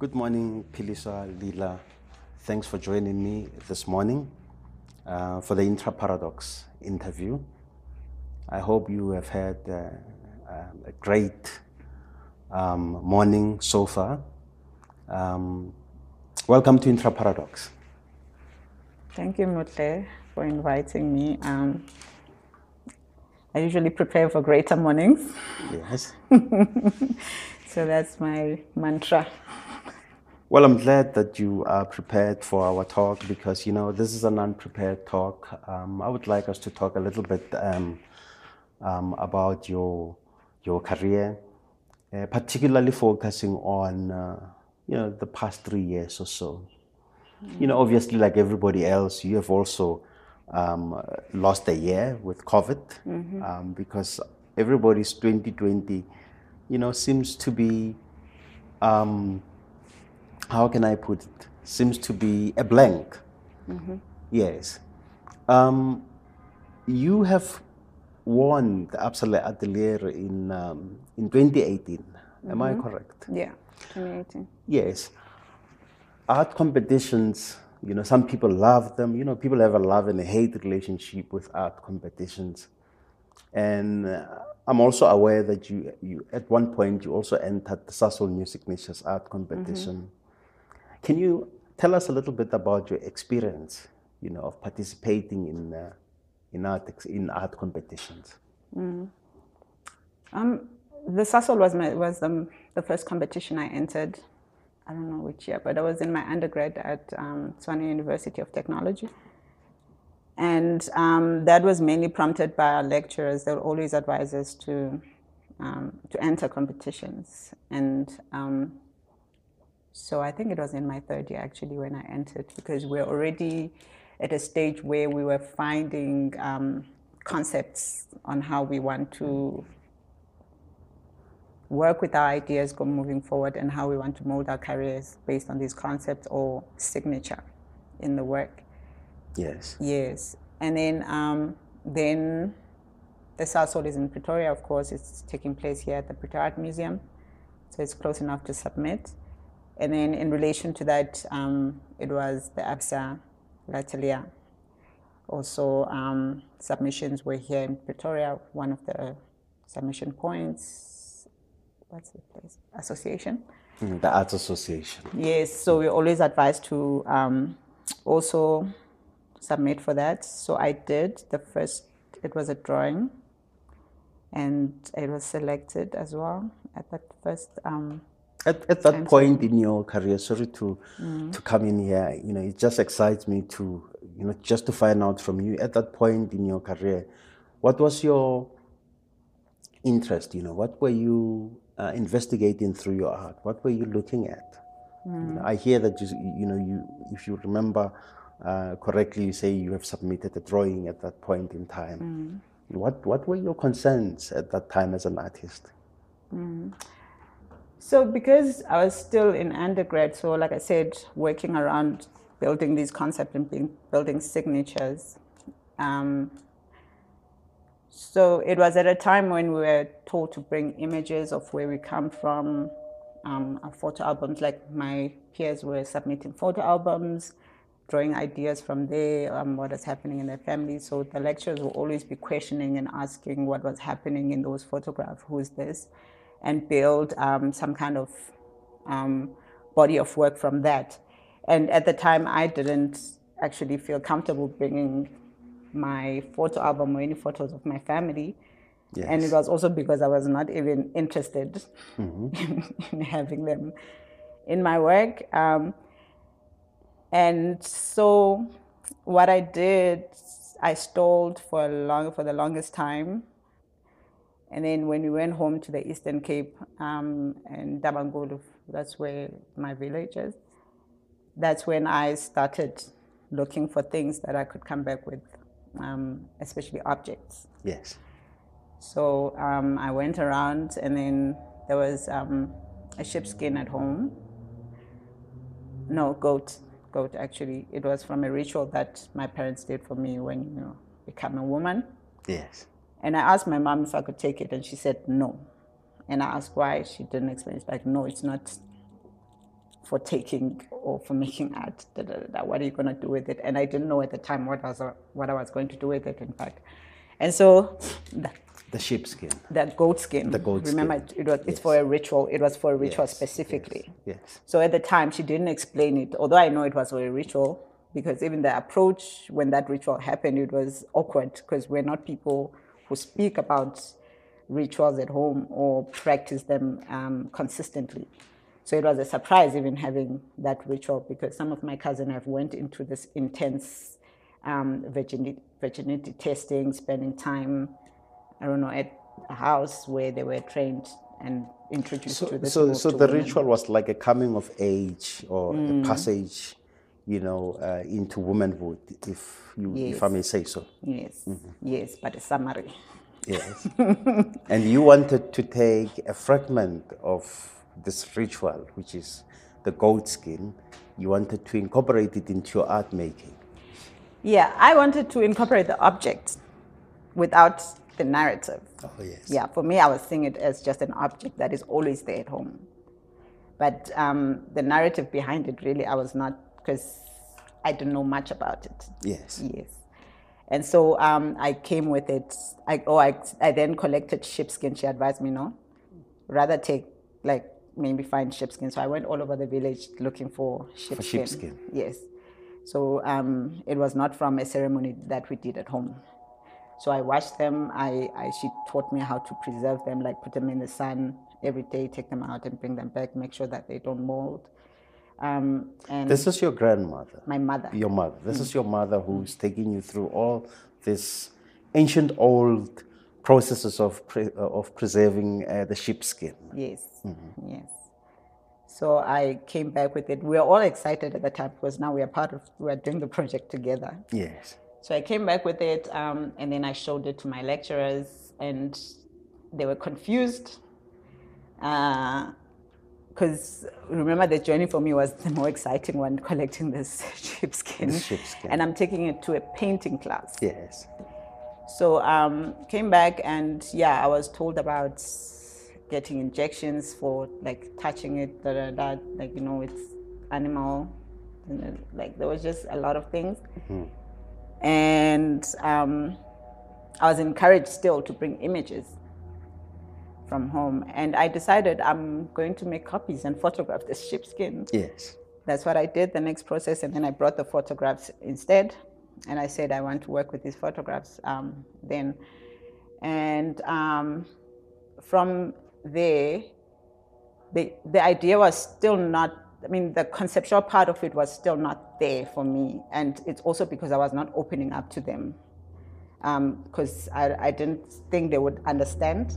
Good morning, Piliswa, Lila. Thanks for joining me this morning uh, for the Intra Paradox interview. I hope you have had uh, uh, a great um, morning so far. Um, welcome to Intra Paradox. Thank you, Mutle, for inviting me. Um, I usually prepare for greater mornings. Yes. so that's my mantra. Well, I'm glad that you are prepared for our talk because, you know, this is an unprepared talk. Um, I would like us to talk a little bit um, um, about your, your career, uh, particularly focusing on, uh, you know, the past three years or so. You know, obviously, like everybody else, you have also um, lost a year with COVID um, because everybody's 2020, you know, seems to be um, how can I put it? Seems to be a blank. Yes. Um, you have won the Absa L'Atelier in um, in 2018. Am I correct? Yeah, 2018. Yes. Art competitions, you know, some people love them. You know, people have a love and a hate relationship with art competitions. And uh, I'm also aware that you, you, at one point, you also entered the Sasol New Signatures art competition. Can you tell us a little bit about your experience, you know, of participating in, uh, in, art, in art competitions? Um, the Sasol was my, was the first competition I entered. I don't know which year, but I was in my undergrad at um, University of Technology. And um, that was mainly prompted by our lecturers. They would always advise us to, um, to enter competitions. And um, so I think it was in my third year actually when I entered because we're already at a stage where we were finding um, concepts on how we want to work with our ideas go moving forward and how we want to mold our careers based on these concepts or signature in the work. Yes. Yes, and then um, then the Sasol is in Pretoria. Of course, it's taking place here at the Pretoria Art Museum, so it's close enough to submit. And then in relation to that, um, it was the ABSA L'Atelier. Also, um, submissions were here in Pretoria. One of the submission points, what's the place? Association. Mm, The Arts Association. Yes, so we're always advised to um, also submit for that. So I did. The first, it was a drawing, and it was selected as well at that first. Um, At, at that point in your career, sorry to to come in here, you know, it just excites me to, you know, just to find out from you at that point in your career, what was your interest? You know, what were you uh, investigating through your art? What were you looking at? You know, I hear that you, you know, you if you remember uh, correctly, you say you have submitted a drawing at that point in time. What what were your concerns at that time as an artist? So because I was still in undergrad, so like I said, working around building these concepts and building signatures. Um, so it was at a time when we were told to bring images of where we come from, um, photo albums. Like my peers were submitting photo albums, drawing ideas from there, um, what is happening in their family. So the lecturers will always be questioning and asking what was happening in those photographs. Who is this? And build um, some kind of um, body of work from that. And at the time, I didn't actually feel comfortable bringing my photo album or any photos of my family. And it was also because I was not even interested in, in having them in my work. Um, and so, what I did, I stalled for a long for the longest time. And then when we went home to the Eastern Cape um, and Dabangulu, that's where my village is. That's when I started looking for things that I could come back with, um, especially objects. Yes. So um, I went around, and then there was um, a sheepskin at home. No, goat, goat actually. It was from a ritual that my parents did for me when you become a woman. Yes. And I asked my mom if I could take it, and she said no. And I asked why. She didn't explain. It's like, no, it's not for taking or for making art. Da, da, da, what are you going to do with it? And I didn't know at the time what I was, what I was going to do with it, in fact. And so the, the sheepskin. The goat skin. The goat Remember, skin. it was, it's for a ritual. It was for a ritual Yes, specifically. Yes. yes. So at the time, she didn't explain it, although I know it was for a ritual, because even the approach when that ritual happened, it was awkward because we're not people who speak about rituals at home or practice them um, consistently. So it was a surprise even having that ritual because some of my cousins have went into this intense um, virginity, virginity testing, spending time, I don't know, at a house where they were trained and introduced So, to this. so, so the women. ritual was like a coming of age or Mm. a passage, you know, uh, into womanhood, if you, if I may say so. Yes, Mm-hmm. yes, but a summary. Yes. and you wanted to take a fragment of this ritual, which is the goat skin, you wanted to incorporate it into your art making. Yeah, I wanted to incorporate the object without the narrative. Oh, yes. Yeah, for me, I was seeing it as just an object that is always there at home. But um, the narrative behind it, really, I was not, because I didn't know much about it. Yes. Yes. And so um, I came with it. I, oh, I, I then collected sheepskin. She advised me, no, rather take, like, maybe find sheepskin. So I went all over the village looking for sheepskin. sheepskin. Yes. So um, it was not from a ceremony that we did at home. So I washed them. I, I, she taught me how to preserve them, like put them in the sun every day, take them out and bring them back, make sure that they don't mold. Um, and This is your grandmother, my mother. your mother. This Mm. is your mother who's taking you through all this ancient old processes of, pre- uh, of preserving uh, the sheepskin. Yes, Mm-hmm. yes. So I came back with it. We were all excited at the time because now we are part of, we are doing the project together. Yes. So I came back with it um, and then I showed it to my lecturers and they were confused. Because remember, the journey for me was the more exciting one, collecting this sheepskin. Sheepskin. And I'm taking it to a painting class. Yes. So um, came back and yeah, I was told about getting injections for like touching it, da da da. Like you know, it's animal. Like there was just a lot of things, and um, I was encouraged still to bring images from home, and I decided I'm going to make copies and photograph this sheepskin. Yes. That's what I did, the next process, and then I brought the photographs instead. And I said, I want to work with these photographs um, then. And um, from there, the, the idea was still not, I mean, the conceptual part of it was still not there for me. And it's also because I was not opening up to them. Because I, I didn't think they would understand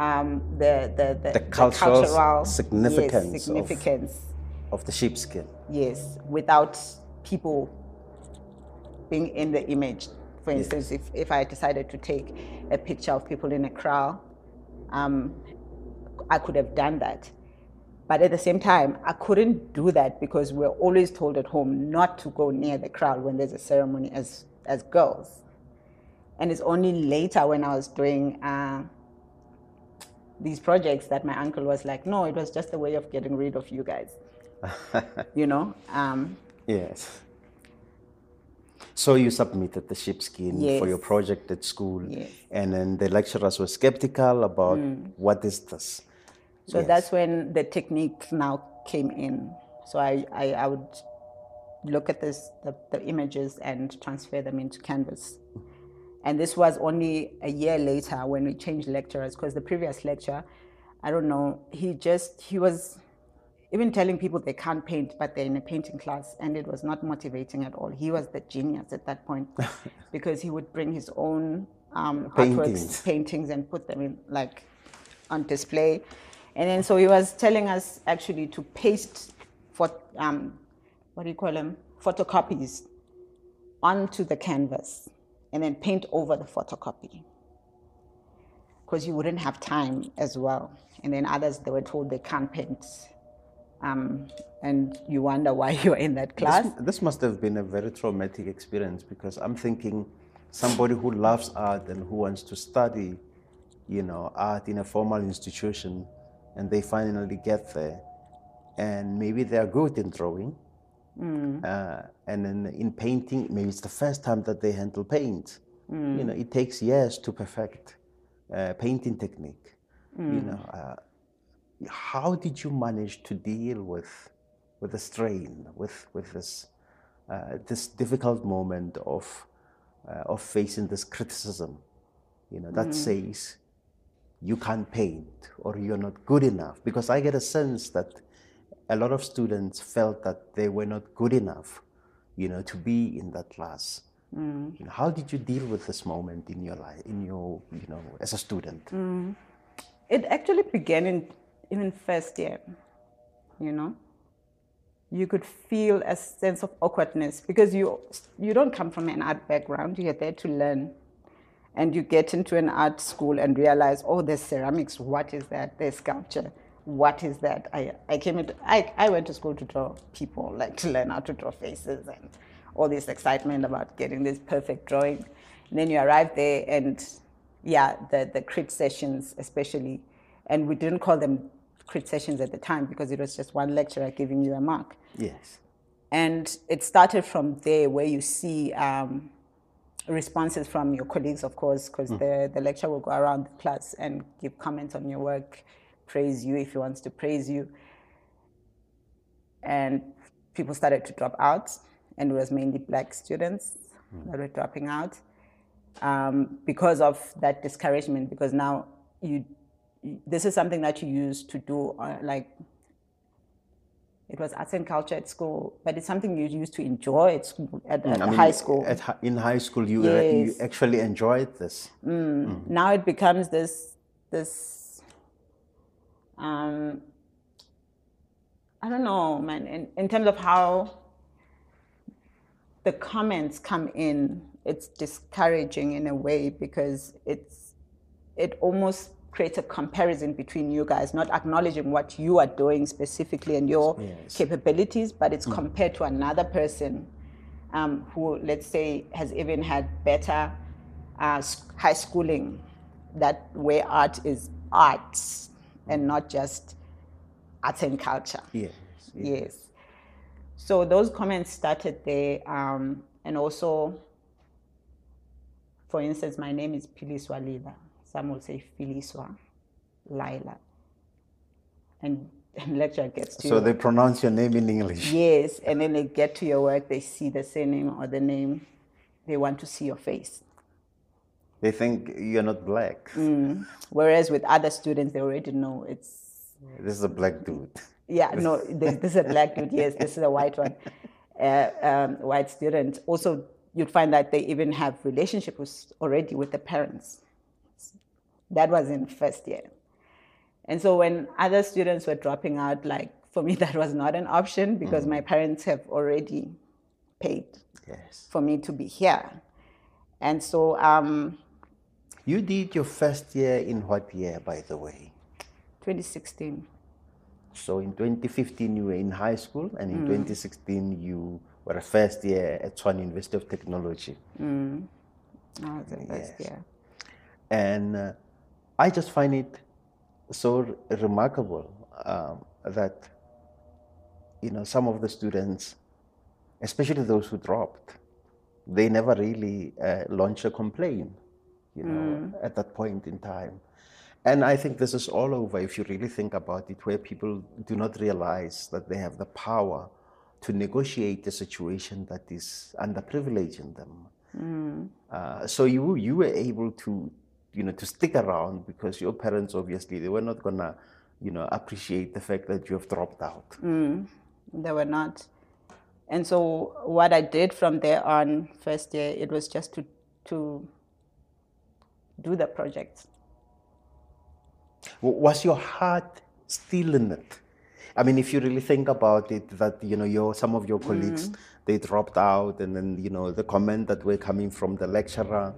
um, the, the, the, The cultural significance yes, of- significance Of the sheepskin. Yes, without people being in the image. For instance, if, if I decided to take a picture of people in a crowd, um, I could have done that. But at the same time, I couldn't do that because we're always told at home not to go near the crowd when there's a ceremony as, as girls. And it's only later when I was doing uh, these projects that my uncle was like, no, it was just a way of getting rid of you guys. you know? Um, Yes. So you submitted the sheepskin for your project at school, Yes. and then the lecturers were skeptical about what is this. So Yes. that's when the technique now came in. So I, I, I would look at this, the, the images and transfer them into Canvas. And this was only a year later when we changed lecturers because the previous lecturer, I don't know, he just, he was even telling people they can't paint, but they're in a painting class, and it was not motivating at all. He was the genius at that point because he would bring his own um, Paintings. artworks, paintings, and put them in like on display. And then so he was telling us actually to paste for um, what do you call them photocopies onto the canvas, and then paint over the photocopy because you wouldn't have time as well. And then others they were told they can't paint um, and you wonder why you're in that class. This, this must have been a very traumatic experience because I'm thinking somebody who loves art and who wants to study, you know, art in a formal institution, and they finally get there, and maybe they are good in drawing. Uh, and then in painting, maybe it's the first time that they handle paint. You know, it takes years to perfect uh, painting technique. You know, uh, how did you manage to deal with with the strain, with with this uh, this difficult moment of uh, of facing this criticism? You know, that says you can't paint or you're not good enough. Because I get a sense that a lot of students felt that they were not good enough, you know, to be in that class. Mm. You know, how did you deal with this moment in your life, in your, you know, as a student? Mm. It actually began in even first year, you know. You could feel a sense of awkwardness because you you don't come from an art background. You're there to learn, and you get into an art school and realize, oh, there's ceramics. What is that? There's sculpture. What is that? I I came into I I went to school to draw people, like to learn how to draw faces and all this excitement about getting this perfect drawing. And then you arrive there and yeah, the, the crit sessions especially, and we didn't call them crit sessions at the time because it was just one lecturer giving you a mark. Yes. And it started from there where you see um, responses from your colleagues, of course, because the, the lecturer will go around the class and give comments on your work, praise you if he wants to praise you. And people started to drop out, and it was mainly black students that were dropping out um, because of that discouragement. Because now you, this is something that you use to do, uh, like it was arts and culture at school, but it's something you used to enjoy at school, at, at I mean, high school. At, in high school, you, uh, you actually enjoyed this. now it becomes this this um i don't know man in, in terms of how the comments come in it's discouraging in a way because it's it almost creates a comparison between you guys not acknowledging what you are doing specifically and your Yes. capabilities but it's compared to another person um, who let's say has even had better uh, high schooling that where art is arts and not just arts and culture Yes. yes so those comments started there um, and also for instance my name is piliswa lila some will say filiswa lila and, and lecturer gets to So you they pronounce your name in English. Yes, and then they get to your work, they see the surname or the name, they want to see your face. They think you're not black. Mm. Whereas with other students, they already know it's, This is a black dude. yeah, no, this, this is a black dude, yes, this is a white one, uh, um, white student. Also, you'd find that they even have relationship with, already with the parents. That was in first year. And so when other students were dropping out, like for me, that was not an option because my parents have already paid Yes. for me to be here. And so, um, You did your first year in what year, by the way? 2016, So in 2015 you were in high school, and Mm. in 2016 you were a first year at Tshwane University of Technology. I was the first Yes. year. And uh, I just find it so r- remarkable um, that you know some of the students, especially those who dropped, they never really uh, launch a complaint. You know, hmm. at that point in time. And I think this is all over if you really think about it, where people do not realize that they have the power to negotiate a situation that is underprivileging them. Hmm. Uh, so you you were able to you know to stick around because your parents obviously they were not gonna you know appreciate the fact that you have dropped out. Hmm. They were not. And so, what I did from there on, first year, it was just to, to do the project. Was your heart still in it? I mean, if you really think about it, that you know, your some of your colleagues mm. they dropped out, and then you know the comment that were coming from the lecturer,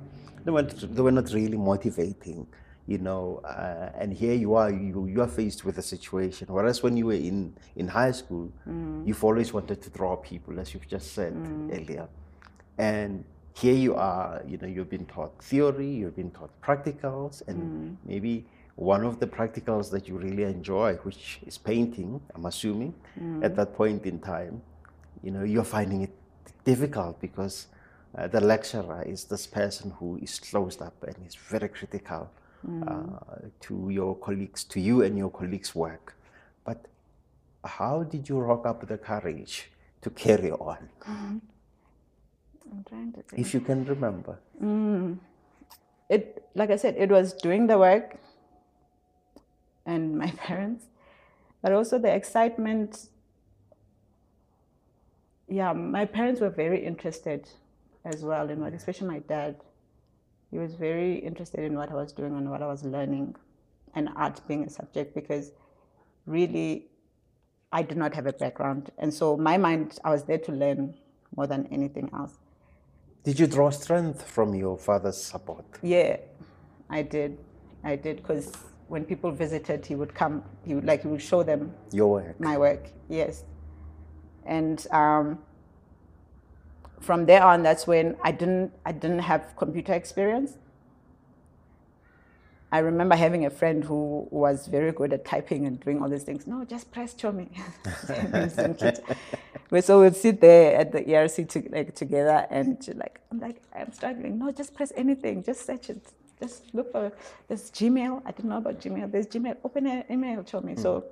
they were they were not really motivating, you know. Uh, and here you are, you you are faced with a situation. Whereas when you were in in high school, mm. you've always wanted to draw people, as you've just said mm. earlier, and here you are, you know, you've been taught theory, you've been taught practicals, and maybe one of the practicals that you really enjoy, which is painting, I'm assuming, at that point in time, you know, you're finding it difficult because uh, the lecturer is this person who is closed up and is very critical uh, to your colleagues, to you and your colleagues' work. But how did you rock up the courage to carry on, I'm trying to think. if you can remember? Mm. it like I said, it was doing the work and my parents, but also the excitement. Yeah, my parents were very interested as well in what, especially my dad. He was very interested in what I was doing and what I was learning, and art being a subject because really I did not have a background, and so my mind I was there to learn more than anything else. Did you draw strength from your father's support? Yeah, I did. I did because when people visited, he would come. He would like he would show them Your work? my work. Yes, and um, from there on, that's when I didn't I didn't have computer experience. I remember having a friend who was very good at typing and doing all these things. No, just press Chomi. so we'd sit there at the ERC to, like together, and like I'm like I'm struggling. No, just press anything. Just search it. Just look for there's Gmail. I didn't know about Gmail. There's Gmail. Open an email, Chomi. So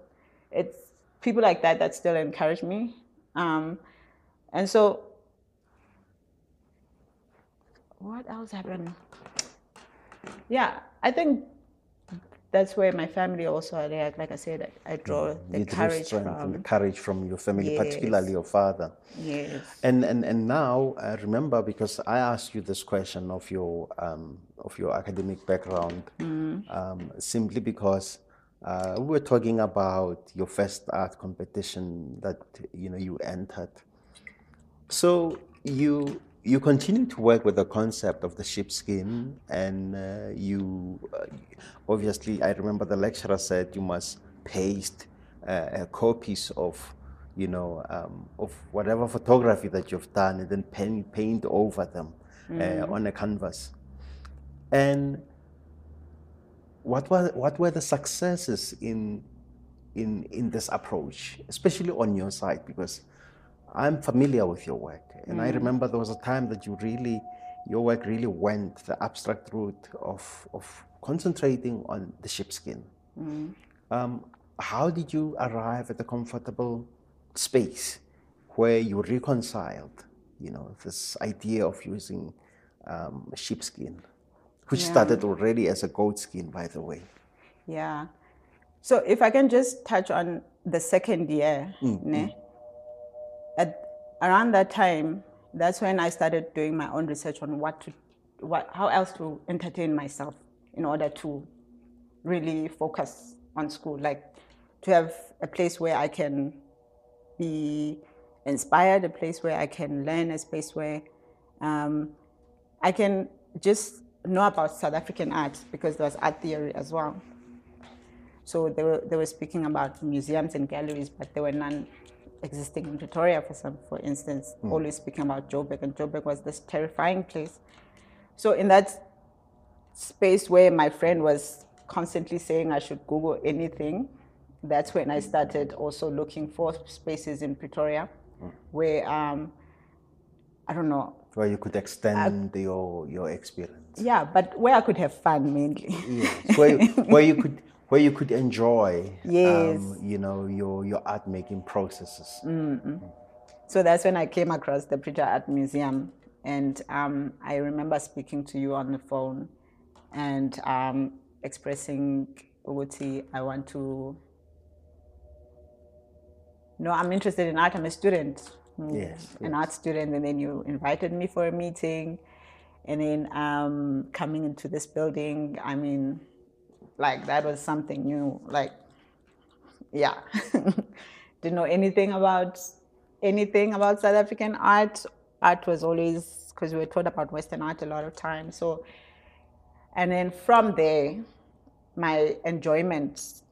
it's people like that that still encourage me. Um, and so what else happened? Yeah, I think that's where my family also, like, like I said, I, draw the You courage strength and the courage from your family, particularly your father. Yes. And and and now I remember because I asked you this question of your um, of your academic background, um, simply because uh, we were talking about your first art competition that you know you entered. So you you continue to work with the concept of the sheepskin, and uh, you uh, obviously I remember the lecturer said you must paste uh, copies of you know um, of whatever photography that you've done, and then paint paint over them uh, on a canvas. And what were what were the successes in in in this approach, especially on your side, because I'm familiar with your work, and I remember there was a time that you really your work really went the abstract route of of concentrating on the sheepskin. Um, how did you arrive at a comfortable space where you reconciled, you know, this idea of using um, sheepskin, which Yeah. started already as a goat skin, by the way. Yeah. So if I can just touch on the second year, ne? At around that time, that's when I started doing my own research on what to, what, how else to entertain myself in order to really focus on school, like to have a place where I can be inspired, a place where I can learn, a space where um, I can just know about South African art because there was art theory as well. So they were, they were speaking about museums and galleries, but there were none existing in Pretoria for some, for instance, hmm. always speaking about Joburg, and Joburg was this terrifying place. So in that space where my friend was constantly saying I should Google anything, that's when I started also looking for spaces in Pretoria hmm. where um, I don't know, Where you could extend uh, your your experience. yeah, but where I could have fun mainly. Yes, where, you- where you could where you could enjoy, Yes. um, you know, your your art making processes. So that's when I came across the Pretoria Art Museum, and um, I remember speaking to you on the phone, and um, expressing Uguti, I want to. No, I'm interested in art. I'm a student, mm, Yes, an art student, and then you invited me for a meeting, and then um, coming into this building. I mean, like that was something new. Like yeah didn't know anything about anything about south african art art was always because we were taught about western art a lot of times. so and then from there my enjoyment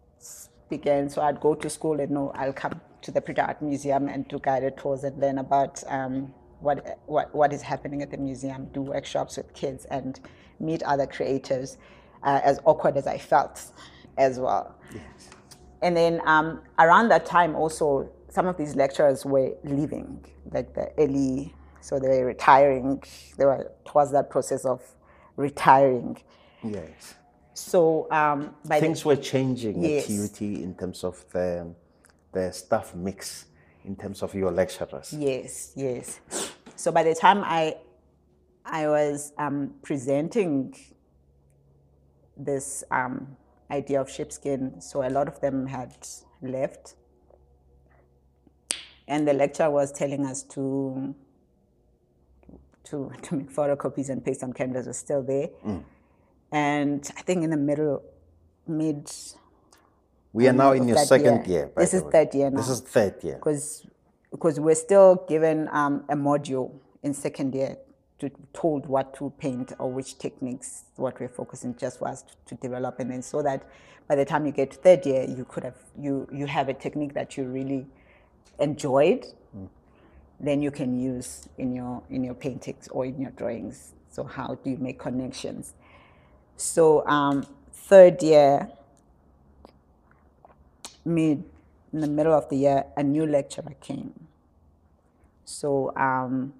began so i'd go to school and know i'll come to the Pretoria art museum and do guided tours and learn about um, what, what what is happening at the museum do workshops with kids and meet other creatives uh, as awkward as i felt as well. Yes. And then um, around that time, also, some of these lecturers were leaving, like the early, so they were retiring. They were towards that process of retiring. Yes. So um, Things were changing Yes. at TUT in terms of the, the staff mix, in terms of your lecturers. yes, yes. So by the time I I was um, presenting this um, idea of sheepskin, so a lot of them had left, and the lecturer was telling us to to to make photocopies and paste on canvas was still there, and I think in the middle, mid We are now in your second year. year. This is third year This is third year. because because we're still given um, a module in second year to told what to paint or which techniques what we're focusing just was to, to develop. And then so that by the time you get to third year you could have you you have a technique that you really enjoyed then you can use in your in your paintings or in your drawings. So how do you make connections? So um, third year mid in the middle of the year, a new lecturer came. So um,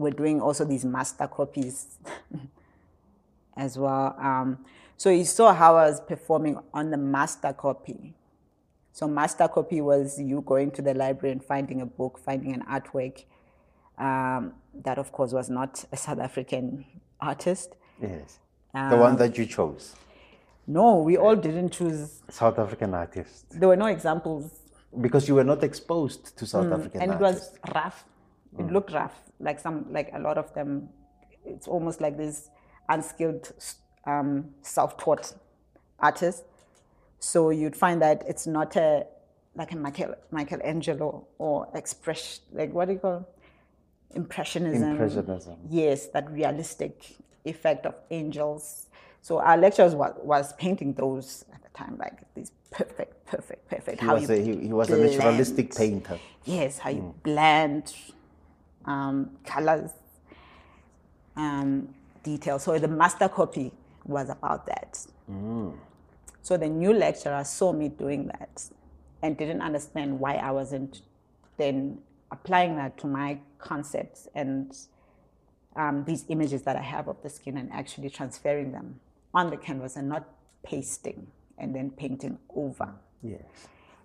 we're doing also these master copies as well. Um, so you saw how I was performing on the master copy. So master copy was you going to the library and finding a book, finding an artwork. Um, that of course was not a South African artist. Yes. the one Um, that you chose, No, we all didn't choose. South African artists. There were no examples Because you were not exposed to South African Mm, and it was rough. It looked rough, like some, like a lot of them. It's almost like these unskilled, um, self-taught artists. So you'd find that it's not a like a Michael Michelangelo or expression, like what do you call impressionism? Impressionism. Yes, that realistic effect of angels. So our lecturers was, was painting those at the time, like these perfect, perfect, perfect. He was, a, he, he was a naturalistic painter. Yes, how you blend um, colors, um, details. So the master copy was about that. So the new lecturer saw me doing that and didn't understand why I wasn't then applying that to my concepts and um, these images that I have of the skin and actually transferring them on the canvas and not pasting and then painting over. Yes.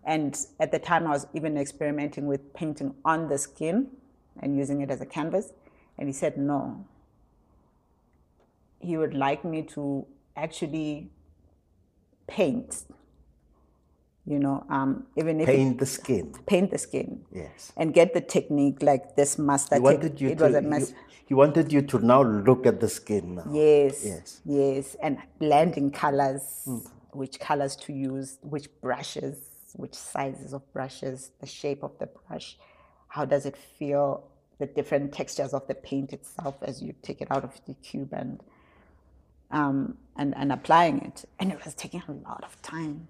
And at the time, I was even experimenting with painting on the skin and using it as a canvas. And he said, no. He would like me to actually paint, you know, um, even if it- Paint the skin. paint the skin Yes. and get the technique like this master He wanted you It to. was a he- mas- he wanted you to now look at the skin now. Yes. Yes. Yes. And blending colors, which colors to use, which brushes, which sizes of brushes, the shape of the brush, how does it feel, the different textures of the paint itself as you take it out of the cube and um, and, and applying it. And it was taking a lot of time.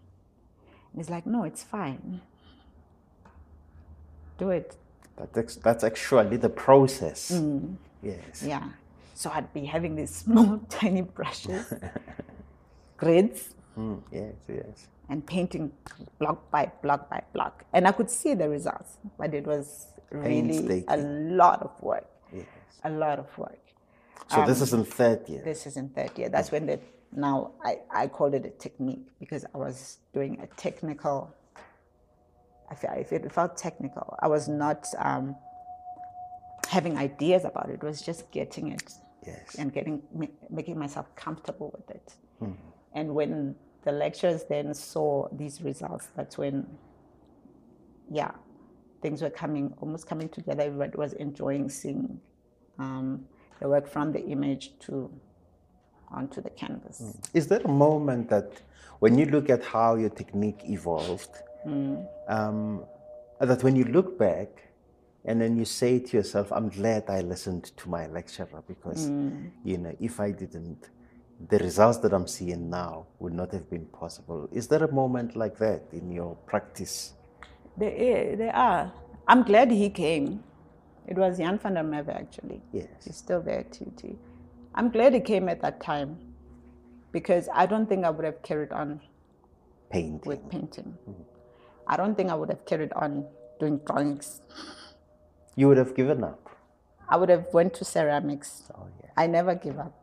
And he's like, no, it's fine. Do it. That's, that's actually the process. Mm. Yes. Yeah. So I'd be having these small, tiny brushes, grids, Mm, yes, yes. and painting block by block by block. And I could see the results, but it was really a lot of work. Yes. A lot of work. So this is in third year. This is in third year. That's when the now I, I called it a technique because I was doing a technical. I felt, I felt- it felt technical. I was not um, having ideas about it. It was just getting it Yes. and getting making myself comfortable with it. And when the lecturers then saw these results, that's when, yeah, things were coming almost coming together. Everybody was enjoying seeing um, the work from the image to onto the canvas. Is there a moment that when you look at how your technique evolved, Mm. um, that when you look back and then you say to yourself, I'm glad I listened to my lecturer because, Mm. you know, if I didn't, the results that I'm seeing now would not have been possible. Is there a moment like that in your practice? There, eh, i- there are. I'm glad he came. It was Jan van der Merwe actually. Yes. He's still there, TT. I'm glad he came at that time because I don't think I would have carried on painting. with painting. Mm-hmm. I don't think I would have carried on doing drawings. You would have given up. I would have went to ceramics. Oh yeah. I never give up.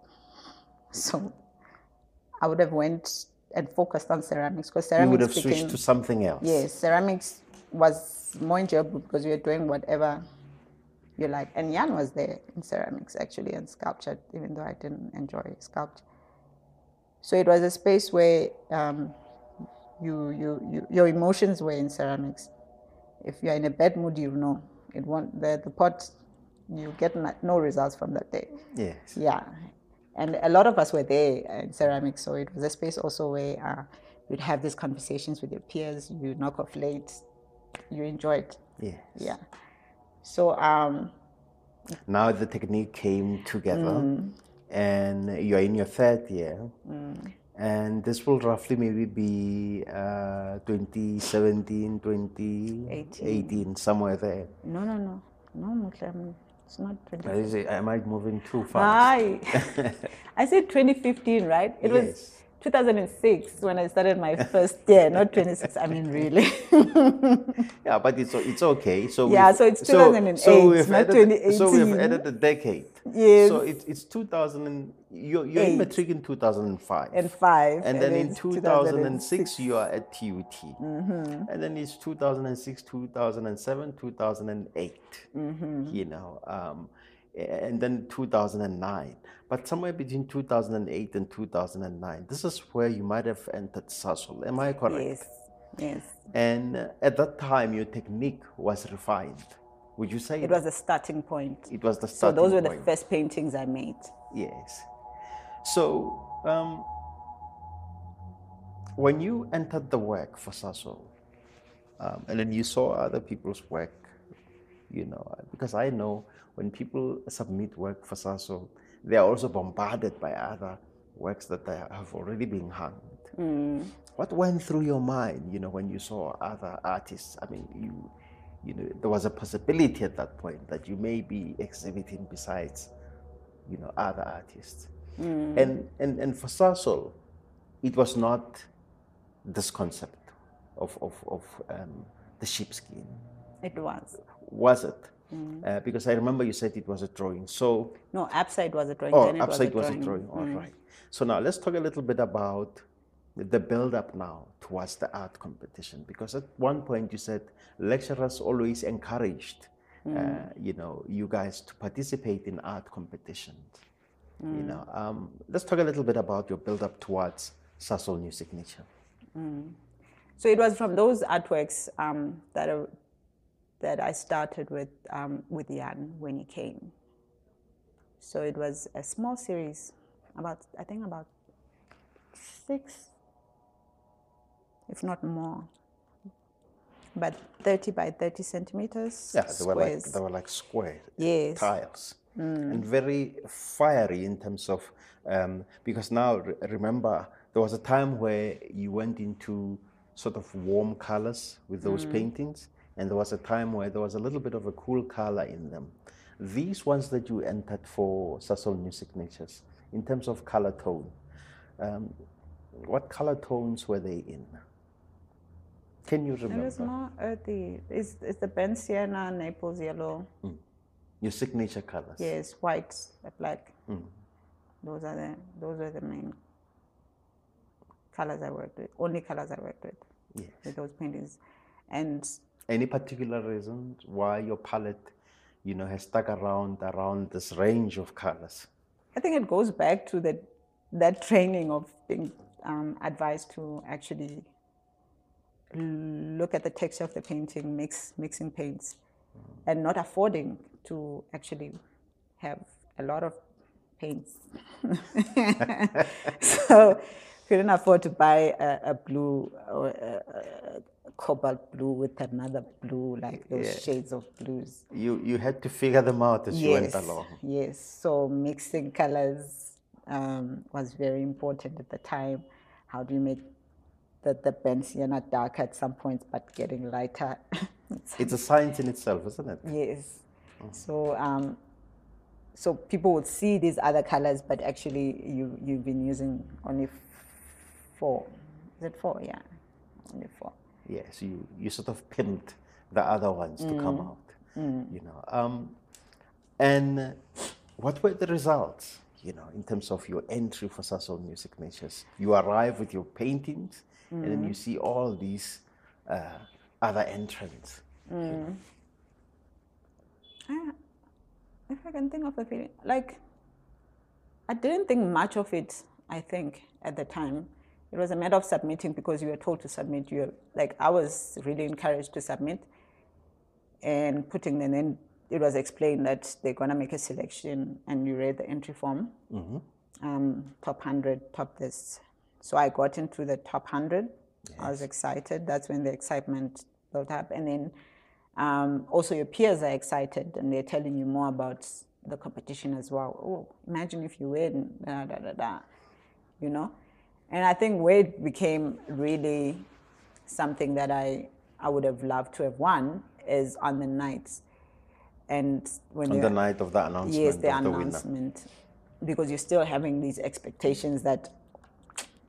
So I would have went and focused on ceramics because ceramics. You would have switched became to something else. yes, ceramics was more enjoyable because we were doing whatever you like. And Jan was there in ceramics actually and sculpture, even though I didn't enjoy sculpture. So it was a space where um, you, you, you your emotions were in ceramics. If you're in a bad mood, you know it won't the, the pot you get no- no results from that day. Yes. Yeah, and a lot of us were there in ceramics, so it was a space also where uh, you'd have these conversations with your peers. You knock off late, you enjoyed. Yes. Yeah. So um, Now the technique came together, Mm. and you're in your third year, Mm. and this will roughly maybe be uh, 2017, 2018, 18, somewhere there. no, no, no, no, it's not Uh, 20. Am I moving too fast? I said 2015, right? It was Yes. 2006 when I started my first year, not 26. I mean, really. Yeah, but it's it's okay. So Yeah, so it's so 2008, we've not added, So we've added a decade. Yes. So it, it's 2000. And, you're you're in matric in 2005. and five. and then in it's 2006 you are at TUT. Mm-hmm. And then it's 2006, 2007, 2008. Mm-hmm. You know, um, and then 2009. But somewhere between 2008 and 2009, this is where you might have entered Sasol. Am I correct? Yes, yes. And at that time, your technique was refined. Would you say It was the starting point. it was the starting. So those were the first paintings I made. Yes. So, um, when you entered the work for Sasol, um, and then you saw other people's work, you know, uh, because I know when people submit work for Sasol, they are also bombarded by other works that they have already been hung. Mm. What went through your mind, you know, when you saw other artists? I mean, you, you know, there was a possibility at that point that you may be exhibiting besides, you know, other artists. Mm. And, and and for Sasol, it was not this concept of of, of um, the sheepskin, It was. Was it? Uh, because I remember you said it was a drawing. So No, upside was a drawing. Oh, then it upside was was a a drawing. drawing. All right. So now let's talk a little bit about the build up now towards the art competition. Because at one point you said lecturers always encouraged, uh, you know, you guys to participate in art competitions. You know, um, let's talk a little bit about your build up towards Sasol New Signature. So it was from those artworks um, that that I started with um, with Jan when he came. So it was a small series, about I think about six, if not more, but thirty by thirty centimeters. Yeah, they were like they were like square Yes. tiles and very fiery in terms of um, because now re- remember there was a time where you went into sort of warm colors with those paintings and there was a time where there was a little bit of a cool color in them these ones that you entered for Sasol New Signatures in terms of color tone um, what color tones were they in can you remember? It was more earthy. It's, it's the burnt sienna, Naples yellow. your signature colors Yes, white, black. Those are the those were the main colors I worked with. Only colors I worked with yes with those paintings, and Any particular reason why your palette, you know, has stuck around around this range of colors? I think it goes back to that that training of being um, advised to actually look at the texture of the painting, mix mixing paints, and not affording to actually have a lot of paints. so couldn't afford to buy a, a blue or a cobalt blue with another blue, like those shades of blues. You you had to figure them out as you went along. Yes, so mixing colors um, was very important at the time. How do you make the, the burnt sienna dark at some points, but getting lighter? It's a science in itself, isn't it? yes. So um, so people would see these other colors, but actually you you've been using only four. Is it four? Yeah. 24. Yes, you, you sort of pimped the other ones to come Mm. out. You know, um, and what were the results? You know, in terms of your entry for Sasol New Signatures, you arrive with your paintings, and then Mm. you see all these uh, other entrants. If I can think of the feeling, like, I didn't think much of it, I think, at the time. It was a matter of submitting because you were told to submit. You like, I was really encouraged to submit and putting, and then it was explained that they're going to make a selection and you read the entry form. Um, top 100, top this. So I got into the top 100. I was excited. That's when the excitement built up. And then um, also your peers are excited and they're telling you more about the competition as well. Oh, imagine if you win, da, da, da, da, you know? And I think where it became really something that I, I would have loved to have won is on the nights. And when On the night of the announcement yes, the of the winner. announcement, because you're still having these expectations that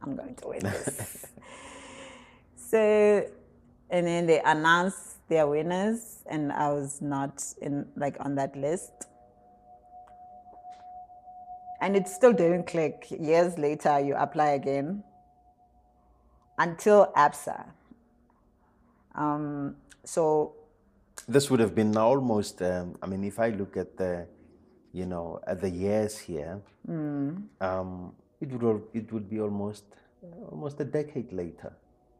I'm going to win this. so, and then they announced their winners, and I was not in like on that list. And it still didn't click. Years later, you apply again until Absa. Um, so This would have been almost. Um, I mean, if I look at the, you know, at the years here, Mm. um, it would it would be almost almost a decade later.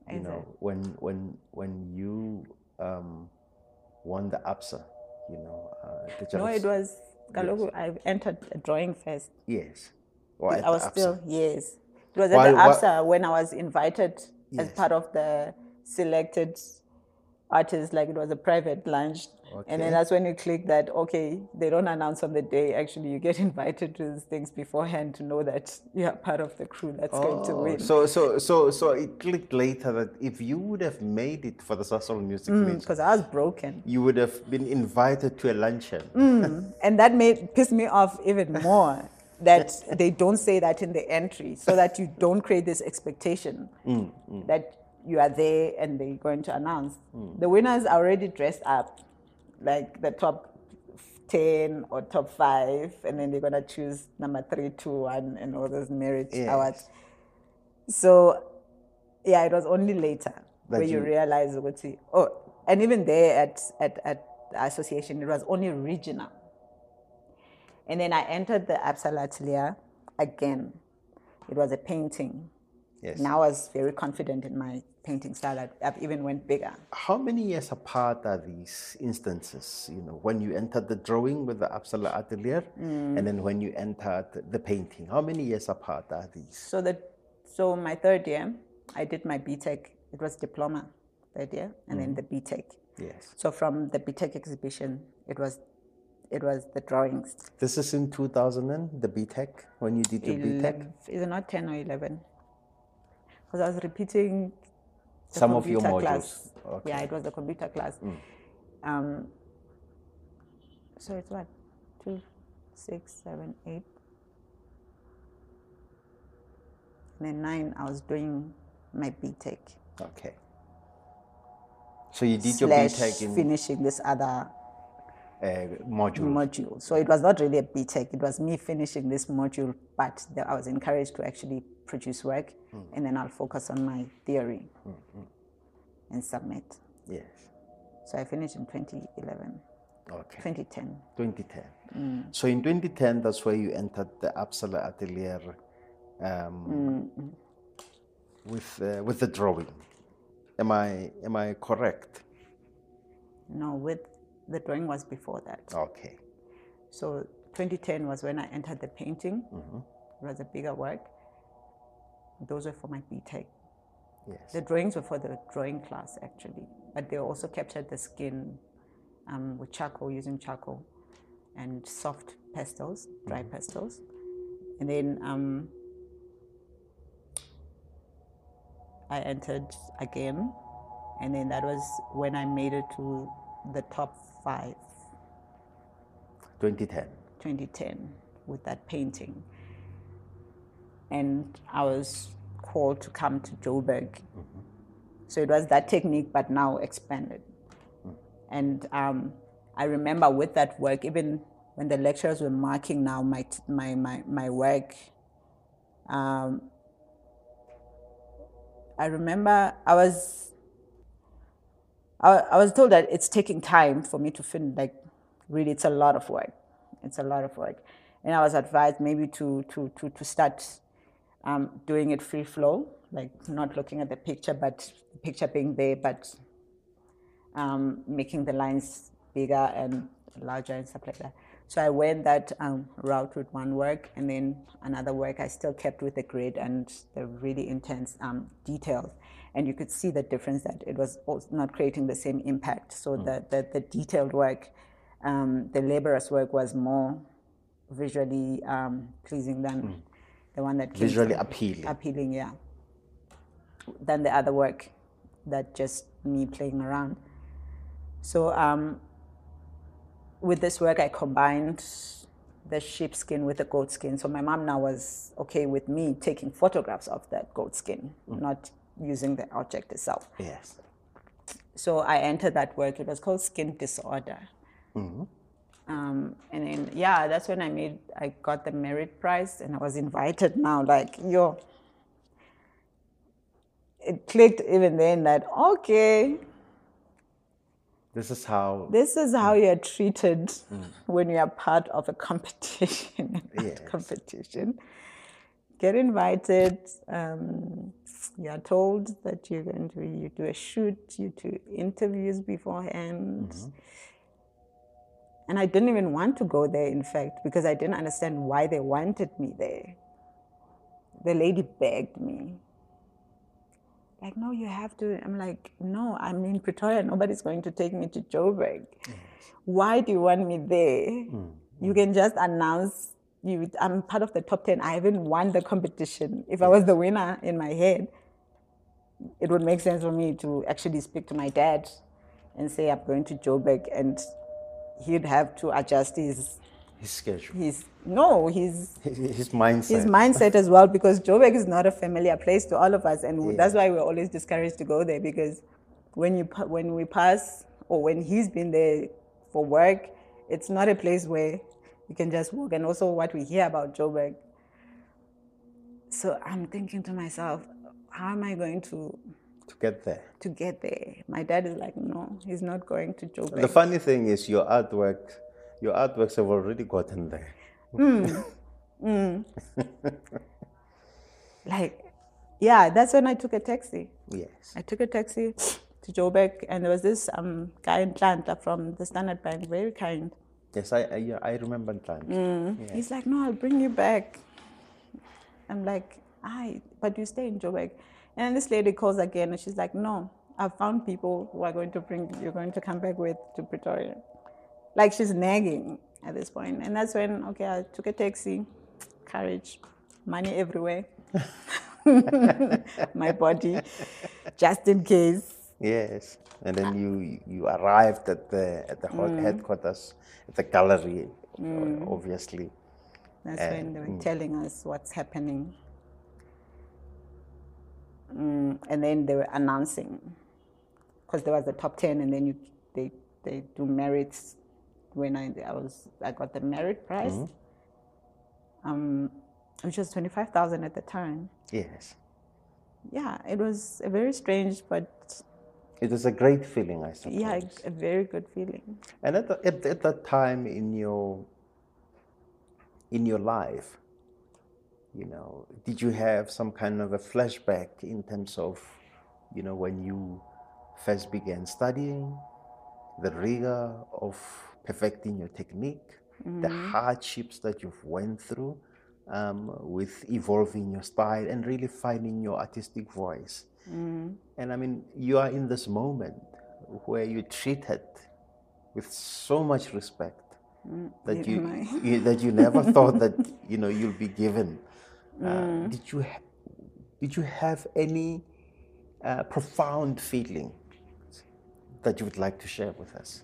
You Is know, it? when when when you um, won the Absa, you know, uh, the no, it was. Kaloku, I entered a drawing first. yes. Or I was still yes. It was at While- the while- Absa when I was invited as part of the selected artists. Like it was a private lunch, and then that's when you click that okay, they don't announce on the day. Actually, you get invited to these things beforehand to know that you are part of the crew that's going to Oh, win. So so so so it clicked later that if you would have made it for the Sasol Music mm, Because I was broken, you would have been invited to a luncheon. Mm, and that made pissed me off even more. that they don't say that in the entry, so that you don't create this expectation mm, that you are there and they're going to announce. The winners are already dressed up, like the top 10 or top five, and then they're going to choose number three, two, one, and all those merit Yes. awards. So, yeah, it was only later That where you, you- realize, oh, and even there at, at, at the association, it was only regional. And then I entered the Absa L'Atelier again. It was a painting. Yes. Now I was very confident in my painting style. I, I even went bigger. How many years apart are these instances? You know, when you entered the drawing with the Absa L'Atelier, Mm. and then when you entered the painting, how many years apart are these? So that, so my third year, I did my BTech. It was diploma third year, and then the BTech. Yes. So from the BTech exhibition, it was, it was the drawings. This is in 2000 and the BTech when you did your BTEC. 11, is it not 10 or 11? Because I was repeating the Some of your modules. class. Okay. Yeah, it was the computer class. Um, so it's what? Two, six, seven, eight. And then nine, I was doing my BTech. Okay. So you did your BTech in finishing this other uh, module. module. So it was not really a BTech, it was me finishing this module, but I was encouraged to actually produce work hmm. and then I'll focus on my theory hmm, hmm. and submit. yes. So I finished in 2011, Okay. 2010. 2010. So in 2010, that's where you entered the Absa L'Atelier um, mm-hmm. with uh, with the drawing. Am I am I correct? No, with the drawing was before that. Okay. So 2010 was when I entered the painting. Mm-hmm. It was a bigger work. Those were for my BTech. Yes. The drawings were for the drawing class actually, but they also captured the skin um, with charcoal, using charcoal and soft pastels, dry pastels. And then um, I entered again, and then that was when I made it to the top five, 2010. 2010, with that painting. And I was called to come to Joburg So it was that technique, but now expanded. And um, I remember with that work, even when the lecturers were marking now my, my, my, my work, um, I remember I was I, I was told that it's taking time for me to finish. Like, really, it's a lot of work. It's a lot of work, and I was advised maybe to to to to start um, doing it free flow, like not looking at the picture, but the picture being there, but um, making the lines bigger and larger and stuff like that. So I went that um, route with one work, and then another work I still kept with the grid and the really intense um, details. And you could see the difference that it was not creating the same impact. So mm. the, the, the, detailed work, um, the laborer's work was more visually um, pleasing than mm. The one that visually appealing. Appealing, yeah. Than the other work that just me playing around. So um, with this work, I combined the sheep skin with the goat skin. So my mom now was okay with me taking photographs of that goat skin, mm. not using the object itself. Yes. So I entered that work. It was called Skin Disorder. Mm-hmm. Um, and then yeah, that's when I made I got the merit prize, and I was invited. Now, like yo, it clicked even then that okay, this is how. This is how you're treated mm. when you are part of a competition. yes. competition. Get invited. Um, you are told that you're going to you do a shoot, you do interviews beforehand. Mm-hmm. And I didn't even want to go there, in fact, because I didn't understand why they wanted me there. The lady begged me like, no, you have to. I'm like, no, I'm in Pretoria. Nobody's going to take me to Joburg. Yes. Why do you want me there? Mm. You can just announce you. I'm part of the top ten. I haven't won the competition. If I was the winner in my head, it would make sense for me to actually speak to my dad and say I'm going to Joburg, and he'd have to adjust his his schedule. His no, his his mindset. His mindset as well, because Joburg is not a familiar place to all of us, and yeah. that's why we're always discouraged to go there. Because when you when we pass, or when he's been there for work, it's not a place where you can just walk. And also, what we hear about Joburg. So I'm thinking to myself, how am I going to to get there? To get there, my dad is like, no, he's not going to Joburg. The funny thing is, your artwork, your artworks have already gotten there. Mm. Mm. like, yeah, that's when I took a taxi. Yes. I took a taxi to Joburg, and there was this um, guy in Tlanta from the Standard Bank, very kind. Yes, I I, I remember Tlanta. Mm. Yeah. He's like, no, I'll bring you back. I'm like, I, but you stay in Joburg. And this lady calls again, and she's like, no, I've found people who are going to bring, you're going to come back with to Pretoria. Like she's nagging at this point. And that's when, okay, I took a taxi, courage, money everywhere, my body, just in case. Yes, and then you you arrived at the at the mm. headquarters, at the gallery, mm. obviously. That's and, when they were mm. telling us what's happening. Mm, and then they were announcing, because there was the top ten, and then you they they do merits when I, I was I got the merit prize, mm-hmm. um, which was twenty five thousand at the time. Yes. Yeah, it was a very strange, but it was a great feeling, I suppose. Yeah, a very good feeling. And at, the, at, at that time in your in your life, you know, did you have some kind of a flashback in terms of, you know, when you first began studying, the rigor of perfecting your technique, mm-hmm. the hardships that you've went through um, with evolving your style and really finding your artistic voice. Mm. And I mean, you are in this moment where you're treated with so much respect mm. that you, you, that you never thought that you know you'll be given. Uh, mm. did you ha- did you have any uh, profound feeling that you would like to share with us?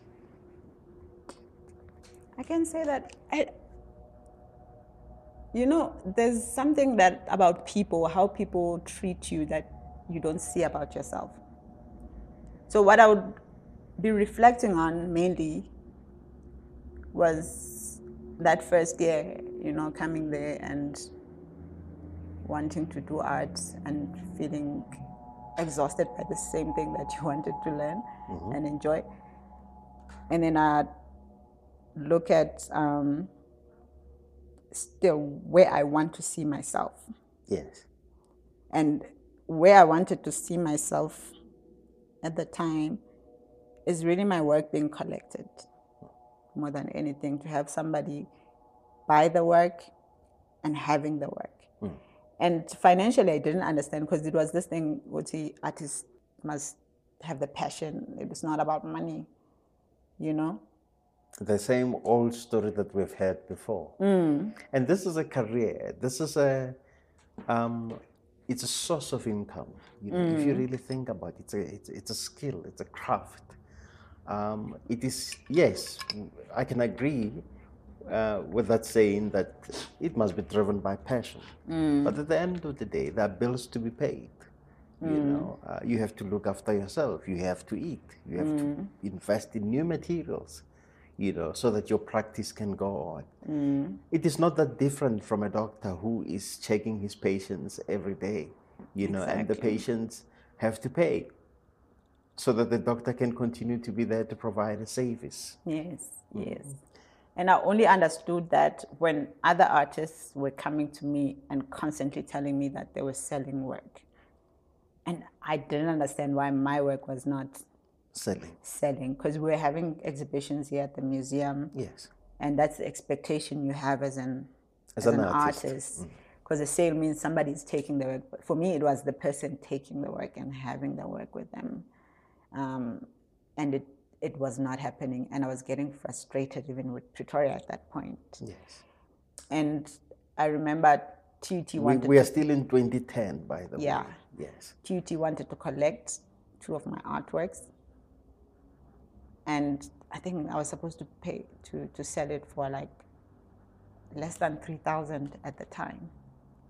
I can say that I, you know, there's something that about people, how people treat you that you don't see about yourself. So what I would be reflecting on mainly was that first year, you know, coming there and wanting to do art and feeling exhausted by the same thing that you wanted to learn Mm-hmm. and enjoy. And then I look at um, still where I want to see myself. Yes. And where I wanted to see myself at the time is really my work being collected more than anything, to have somebody buy the work and having the work. And financially, I didn't understand because it was this thing, what artists must have the passion. It was not about money, you know? The same old story that we've heard before. And this is a career. This is a, um, it's a source of income. You know, If you really think about it, it's a, it's, it's a skill, it's a craft. Um, it is, yes, I can agree uh, with that saying that it must be driven by passion. Mm. But at the end of the day, there are bills to be paid. You mm. know, uh, you have to look after yourself. You have to eat. You have to mm. invest in new materials. You know, so that your practice can go on. It is not that different from a doctor who is checking his patients every day. You know, and the patients have to pay, so that the doctor can continue to be there to provide a service. Yes, yes. Mm-hmm. And I only understood that when other artists were coming to me and constantly telling me that they were selling work. And I didn't understand why my work was not Selling, selling because we were having exhibitions here at the museum. yes. And that's the expectation you have as an, As as an artist. Because a sale means somebody's taking the work. But for me, it was the person taking the work and having the work with them. Um, and it, it was not happening. And I was getting frustrated even with Pretoria at that point. Yes. And I remember TUT We, wanted, we are still in 2010, by the Yeah. way. Yes. TUT wanted to collect two of my artworks. And I think I was supposed to pay to, to sell it for like less than 3,000 at the time,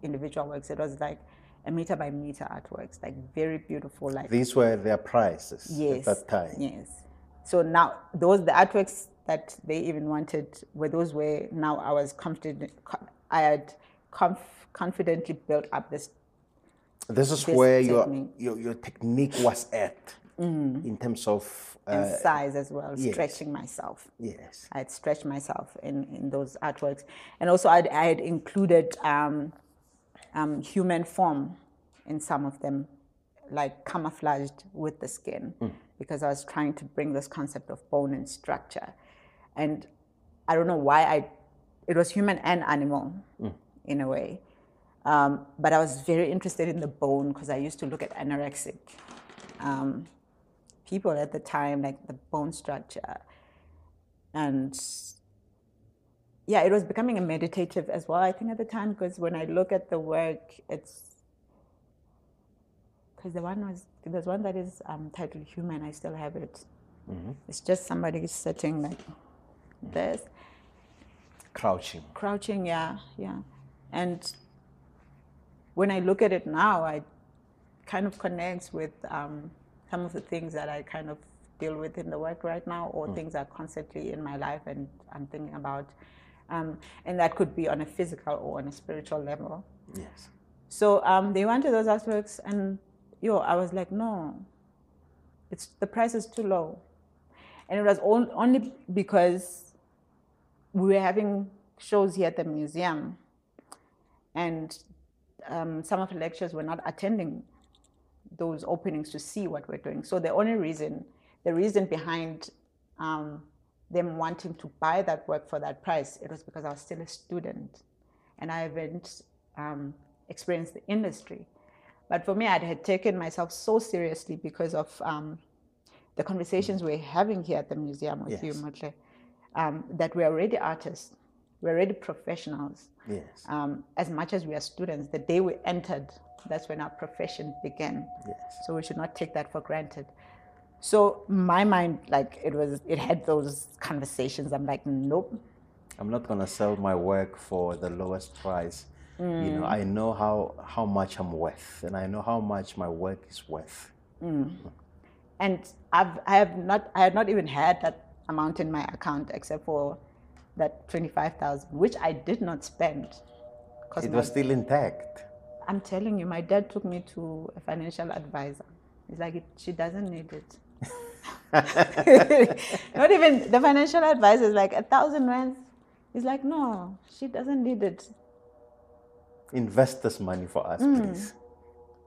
individual works. It was like a meter by meter artworks, like very beautiful, like These were their prices yes, at that time. Yes. So now those the artworks that they even wanted were those where now I was confident. I had conf- confidently built up this. This is This where your, technique. your your technique was at in terms of and uh, size as well, yes. stretching myself. yes. I had stretched myself in, in those artworks. And also, I'd, I had included um, um, human form in some of them, like camouflaged with the skin, because I was trying to bring this concept of bone and structure. And I don't know why I, it was human and animal in a way. Um, but I was very interested in the bone because I used to look at anorexic um, people at the time, like the bone structure. And yeah, it was becoming a meditative as well, I think, at the time, because when I look at the work, it's because the one was there's one that is um, titled Human, I still have it. It's just somebody sitting like this, Crouching. crouching, yeah, yeah. And when I look at it now, I kind of connects with um, some of the things that I kind of deal with in the work right now, or things that are constantly in my life and I'm thinking about. Um, and that could be on a physical or on a spiritual level. Yes. So um, they wanted those artworks, and yo, I was like, no, it's the price is too low, and it was on, only because we were having shows here at the museum, and um, some of the lecturers were not attending those openings to see what we're doing. So the only reason, the reason behind um, them wanting to buy that work for that price, it was because I was still a student, and I haven't um, experienced the industry. But for me, I had taken myself so seriously because of um, the conversations we're having here at the museum with you, Yes. Motle, um, that we're already artists, we're already professionals. Yes. Um, as much as we are students, the day we entered, that's when our profession began. Yes. So we should not take that for granted. So my mind, like it was, it had those conversations. I'm like, nope. I'm not gonna sell my work for the lowest price. You Mm. know, I know how how much I'm worth, and I know how much my work is worth. and I've I have not I had not even had that amount in my account except for that twenty five thousand, which I did not spend. 'Cause It my- was still intact. I'm telling you, my dad took me to a financial advisor. He's like, she doesn't need it. Not even the financial advisor is like a thousand rands. He's like, no, she doesn't need it. Invest this money for us, Mm. please.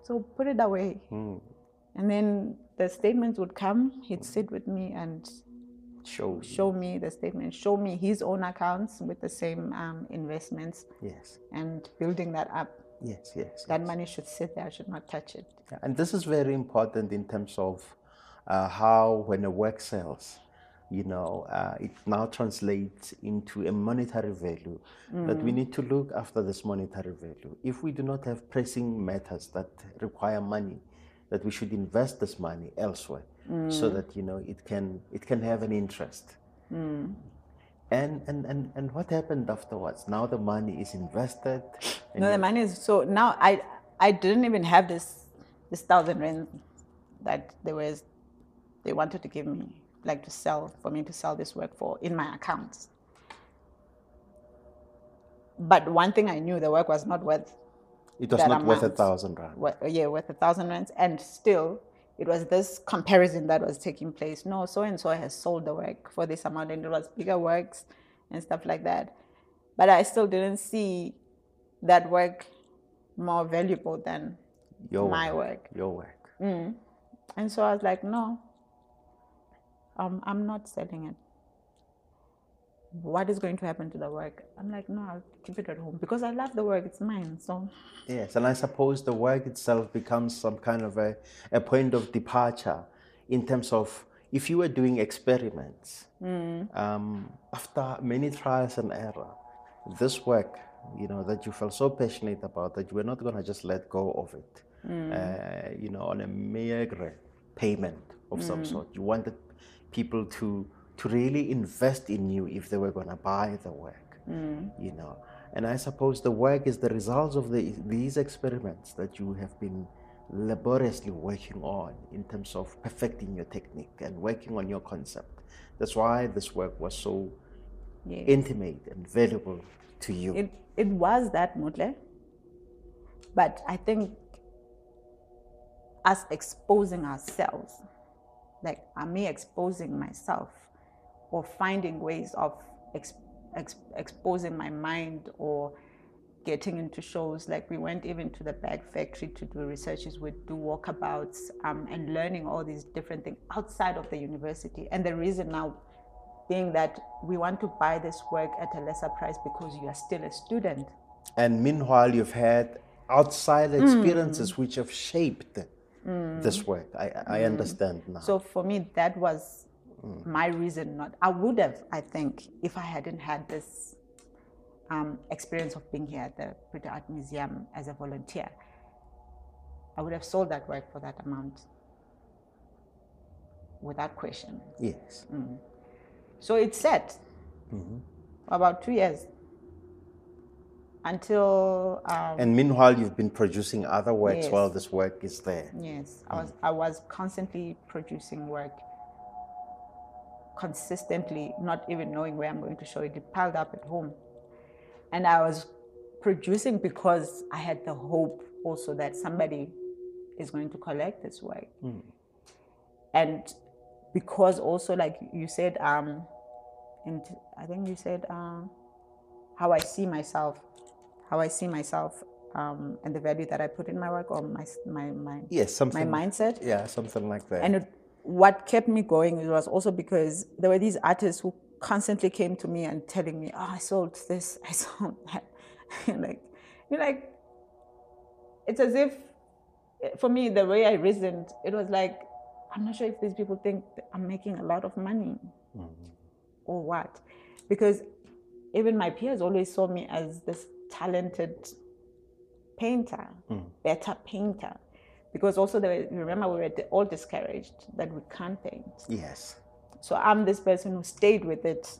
So put it away. Hmm. And then the statements would come. He'd sit with me and Show. show me the statement, show me his own accounts with the same um, investments Yes. and building that up. Yes. Yes. That money should sit there. I should not touch it. Yeah, And this is very important in terms of uh, how, when a work sells, you know, uh, it now translates into a monetary value. That we mm. need to look after this monetary value. If we do not have pressing matters that require money, that we should invest this money elsewhere, so mm. that you know it can it can have an interest. Mm. And, and and and what happened afterwards? Now the money is invested. No, the money is so now I I didn't even have this this thousand rand that they was they wanted to give me like to sell for me to sell this work for in my accounts. But one thing I knew the work was not worth it was not worth a thousand rand. what yeah worth a thousand rands and still it was this comparison that was taking place. No so and so has sold the work for this amount and it was bigger works and stuff like that. But i still didn't see that work more valuable than Your my work. Your work. Mm. and so i was like no um, i'm not selling it. What is going to happen to the work? I'm like no i'll keep it at home because i love the work. It's mine so. Yes, and I suppose the work itself becomes some kind of a, a point of departure in terms of if you were doing experiments um, after many trials and error, this work, you know, that you felt so passionate about that you were not going to just let go of it, uh, you know, on a mere payment of some sort. You wanted people to to really invest in you if they were going to buy the work, mm. you know. And I suppose the work is the results of the, these experiments that you have been laboriously working on in terms of perfecting your technique and working on your concept. That's why this work was so yeah intimate and valuable to you. it it was that Mutle. But I think us exposing ourselves, like uh, me exposing myself, or finding ways of ex, ex, exposing my mind or getting into shows? Like we went even to the bag factory to do researches we do walkabouts um, and learning all these different things outside of the university. And the reason now being that we want to buy this work at a lesser price because you are still a student. And meanwhile, you've had outside Mm. experiences which have shaped this mm. work. I, I mm. understand now. So for me, that was mm. my reason. Not I would have, I think, if I hadn't had this um, experience of being here at the British Art Museum as a volunteer, I would have sold that work for that amount without question. yes. So it sat for about two years until um, And meanwhile, you've been producing other works Yes. while this work is there. Yes, I was I was constantly producing work consistently, not even knowing where I'm going to show it. It piled up at home. And I was producing because I had the hope also that somebody is going to collect this work. And because also like you said, um, and I think you said um, how I see myself, how I see myself um, and the value that I put in my work or my my my Yes, something. my mindset. Yeah, something like that. And it, what kept me going was also because there were these artists who constantly came to me and telling me, "Oh, I sold this, I sold that." like, you're like, it's as if, for me, the way I reasoned, it was like, I'm not sure if these people think I'm making a lot of money or what, because even my peers always saw me as this talented painter, better painter. Because also, were, remember, we were all discouraged that we can't paint. yes. So I'm this person who stayed with it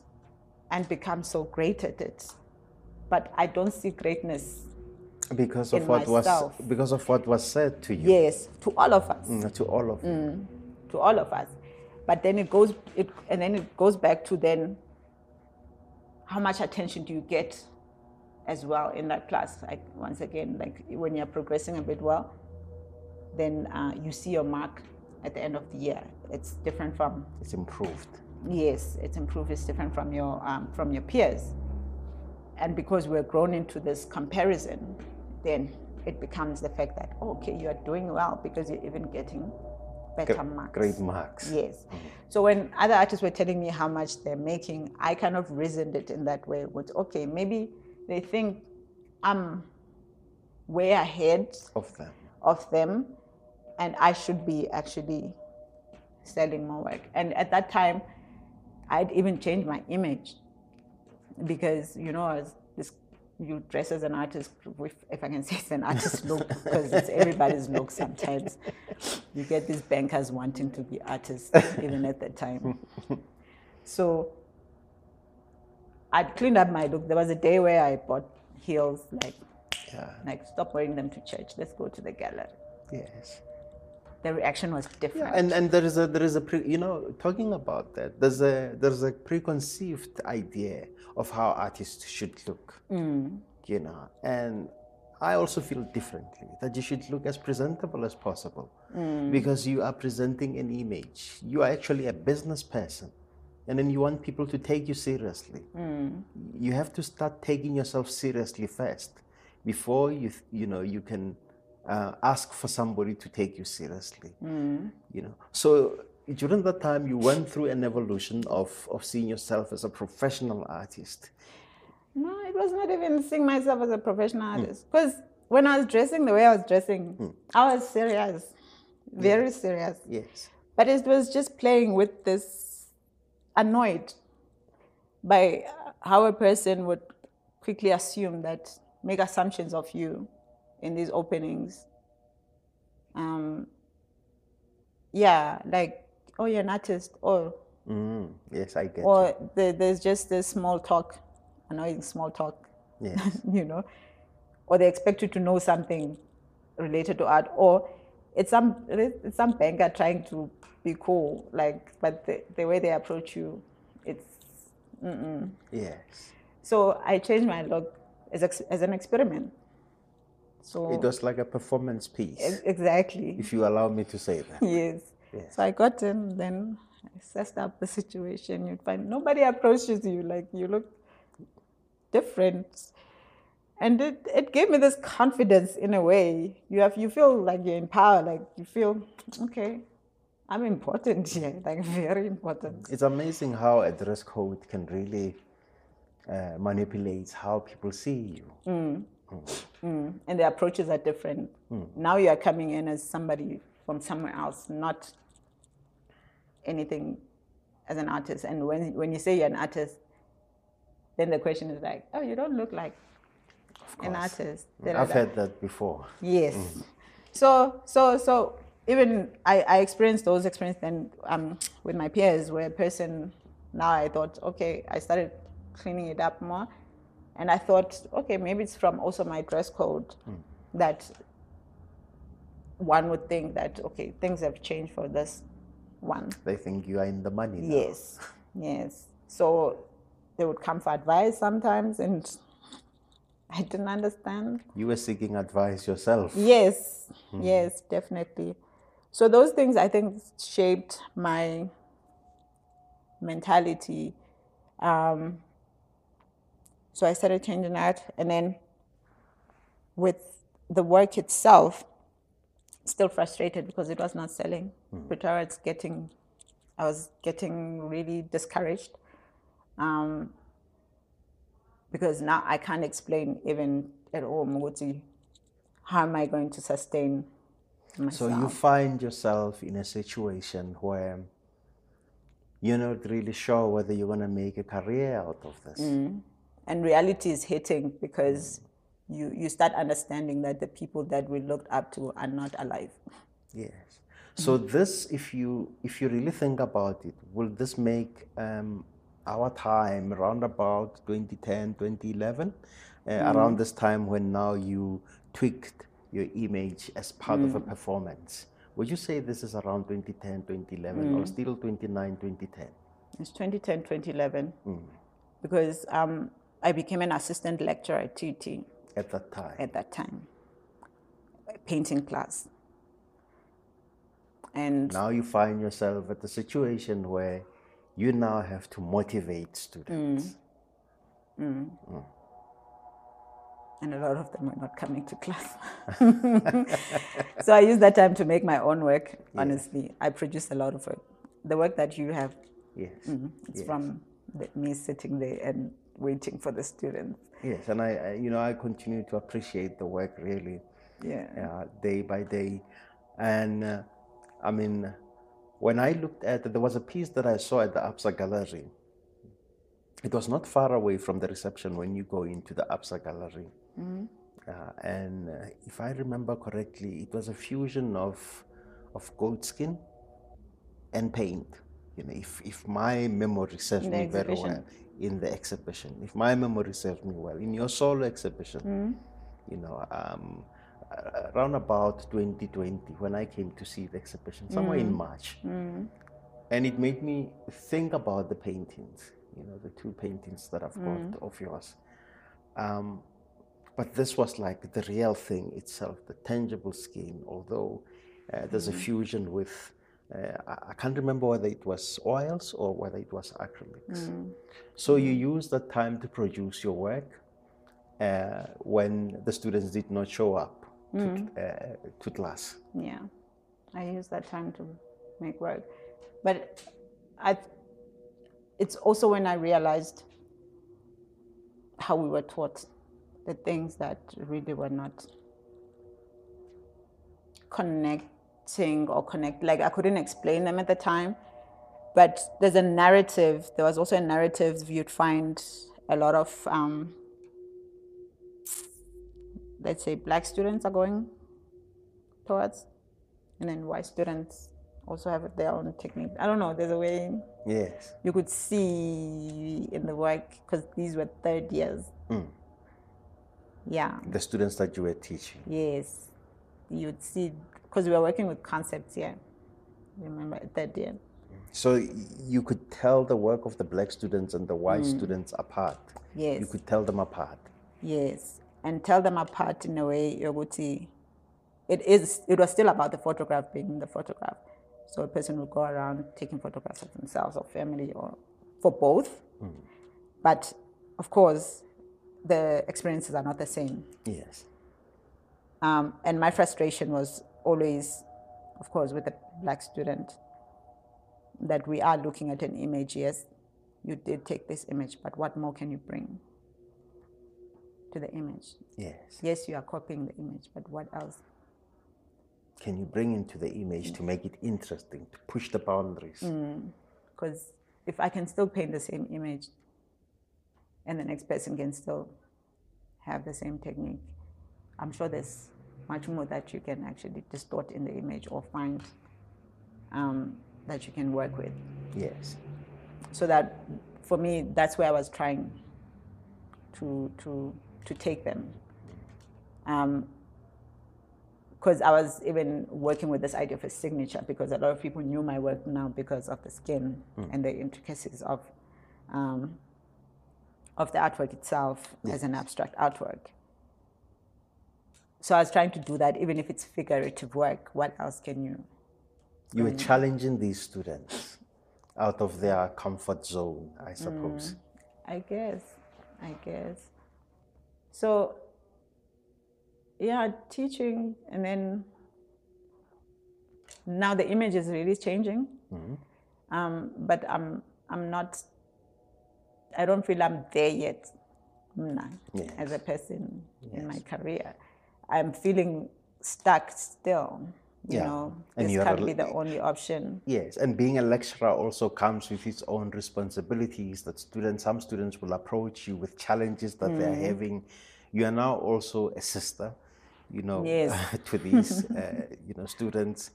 and become so great at it. But I don't see greatness, Because of in what myself. was because of what was said to you. yes, to all of us. Mm, To all of you. to all of us. But then it goes, it, and then it goes back to then how much attention do you get as well in that class? Like once again, like when you're progressing a bit well, then uh, you see your mark at the end of the year. It's different from It's improved. yes, it's improved. It's different from your um, from your peers, and because we're grown into this comparison, then it becomes the fact that oh, okay, you are doing well because you're even getting better marks. Great marks. Yes. So when other artists were telling me how much they're making, I kind of reasoned it in that way. With okay, maybe they think I'm way ahead Of them. of them, and I should be actually selling more work. And at that time, I'd even changed my image because you know, as this you dress as an artist, with, if I can say it's an artist look, because it's everybody's look sometimes. You get these bankers wanting to be artists, even at that time. So I'd cleaned up my look. There was a day where I bought heels, like, Yeah. like stop wearing them to church. Let's go to the gallery. Yes. The reaction was different. Yeah, and, and there is a there is a pre, you know talking about that there's a there's a preconceived idea of how artists should look mm. you know and I also feel differently that you should look as presentable as possible mm. because you are presenting an image you are actually a business person and then you want people to take you seriously. Mm. You have to start taking yourself seriously first before you you know you can uh, ask for somebody to take you seriously. Mm. You know so during that time you went through an evolution of of seeing yourself as a professional artist. No, it was not even seeing myself as a professional hmm. artist. Because when I was dressing the way I was dressing, hmm. I was serious, very hmm. serious. yes. But it was just playing with this annoyed by how a person would quickly assume that, make assumptions of you in these openings. Um, yeah, like, oh, you're an artist, or mm, yes i get or the, there's just this small talk, annoying small talk, yes. you know, or they expect you to know something related to art, or it's some it's some banker trying to be cool, like, but the, the way they approach you, it's mm-mm. yes so I changed my look as ex, as an experiment. So it was like a performance piece ex- exactly, if you allow me to say that yes. Yes. So I got in, then I assessed up the situation. You'd find nobody approaches you like you look different, and it, it gave me this confidence in a way. You have you feel like you're in power, like you feel okay. I'm important here, like very important. it's amazing how a dress code can really uh, manipulate how people see you Mm, and the approaches are different. Now you are coming in as somebody from somewhere else, not anything as an artist. And when when you say you're an artist, then the question is like, oh, you don't look like an artist. Mm. Da, da, i've heard that before Yes. Mm. So so so even I, I experienced those experiences then um, with my peers where a person now I thought, okay, I started cleaning it up more. And I thought, okay, maybe it's from also my dress code mm. that one would think that okay, things have changed for this one. they think you are in the money now. Yes. Yes. So they would come for advice sometimes and I didn't understand. you were seeking advice yourself Yes, yes, definitely. So those things I think shaped my mentality. Um, so I started changing that, and then with the work itself, still frustrated because it was not selling. Pretoria, it's getting, I was getting really discouraged. Um, because now I can't explain even at all, Muguti, how am I going to sustain myself? So you find yourself in a situation where you're not really sure whether you're going to make a career out of this. and reality is hitting because you, you start understanding that the people that we looked up to are not alive. Yes. So this, if you if you really think about it, will this make um, our time around about 2010, 2011, uh, around this time when now you tweaked your image as part of a performance? Would you say this is around 2010, 2011, or still 29, 2010? It's 2010, 2011. Mm. Because um, I became an assistant lecturer at TUT At that time? at that time, painting class. And Now you find yourself at the situation where you now have to motivate students. and a lot of them were not coming to class. so I use that time to make my own work, honestly. I produce a lot of work. The work that you have, Yes. it's yes. from the, me sitting there and waiting for the students. Yes, and I, I, you know, I continue to appreciate the work really, Yeah. uh, day by day, and uh, I mean, when I looked at it, there was a piece that I saw at the Absa Gallery. It was not far away from the reception when you go into the Absa Gallery, uh, and uh, if I remember correctly, it was a fusion of of goat skin and paint. You know, if, if my memory serves me very exhibition. well, in the exhibition, if my memory serves me well, in your solo exhibition, you know, um, around about 2020, when I came to see the exhibition, somewhere in March, and it made me think about the paintings, you know, the two paintings that I've got of yours. Um, but this was like the real thing itself, the tangible skin, although uh, there's a fusion with, uh, I- I can't remember whether it was oils or whether it was acrylics. So you use that time to produce your work uh, when the students did not show up to, uh, to class. Yeah, I use that time to make work. But I, it's also when I realized how we were taught the things that really were not connecting or connect. Like I couldn't explain them at the time. But there's a narrative. There was also a narrative you'd find a lot of, um, let's say, black students are going towards, and then white students also have their own technique. I don't know. There's a way Yes. you could see in the work because these were third years. Mm. Yeah. The students that you were teaching. Yes. You'd see because we were working with concepts. Yeah. Remember third year. So you could tell the work of the black students and the white mm. students apart. Yes. You could tell them apart. Yes, and tell them apart in a way yokuthi it is it was still about the photograph being the photograph. So a person would go around taking photographs of themselves or family or for both. But of course the experiences are not the same. Yes. Um, and my frustration was always, of course, with a black student, that we are looking at an image. Yes, you did take this image, but what more can you bring to the image? Yes. Yes, you are copying the image, but what else? Can you bring into the image to make it interesting, to push the boundaries? Because if I can still paint the same image, and the next person can still have the same technique, I'm sure there's much more that you can actually distort in the image or find um, that you can work with. Yes. so that for me that's where i was trying to to to take them um, because i was even working with this idea of a signature because a lot of people knew my work now because of the skin hmm. and the intricacies of um, of the artwork itself as an abstract artwork so i was trying to do that even if it's figurative work what else can you You were challenging these students out of their comfort zone, I suppose. Mm, I guess. I guess. So, yeah, teaching, and then now the image is really changing. Um, but I'm I'm not. I don't feel I'm there yet. Mna, Yes. As a person in my career, I'm feeling stuck still. You Yeah. know, And this can't a- be the only option. Yes, and being a lecturer also comes with its own responsibilities that students, some students will approach you with challenges that they're having. You are now also a sister, you know, Yes. to these, uh, you know, students.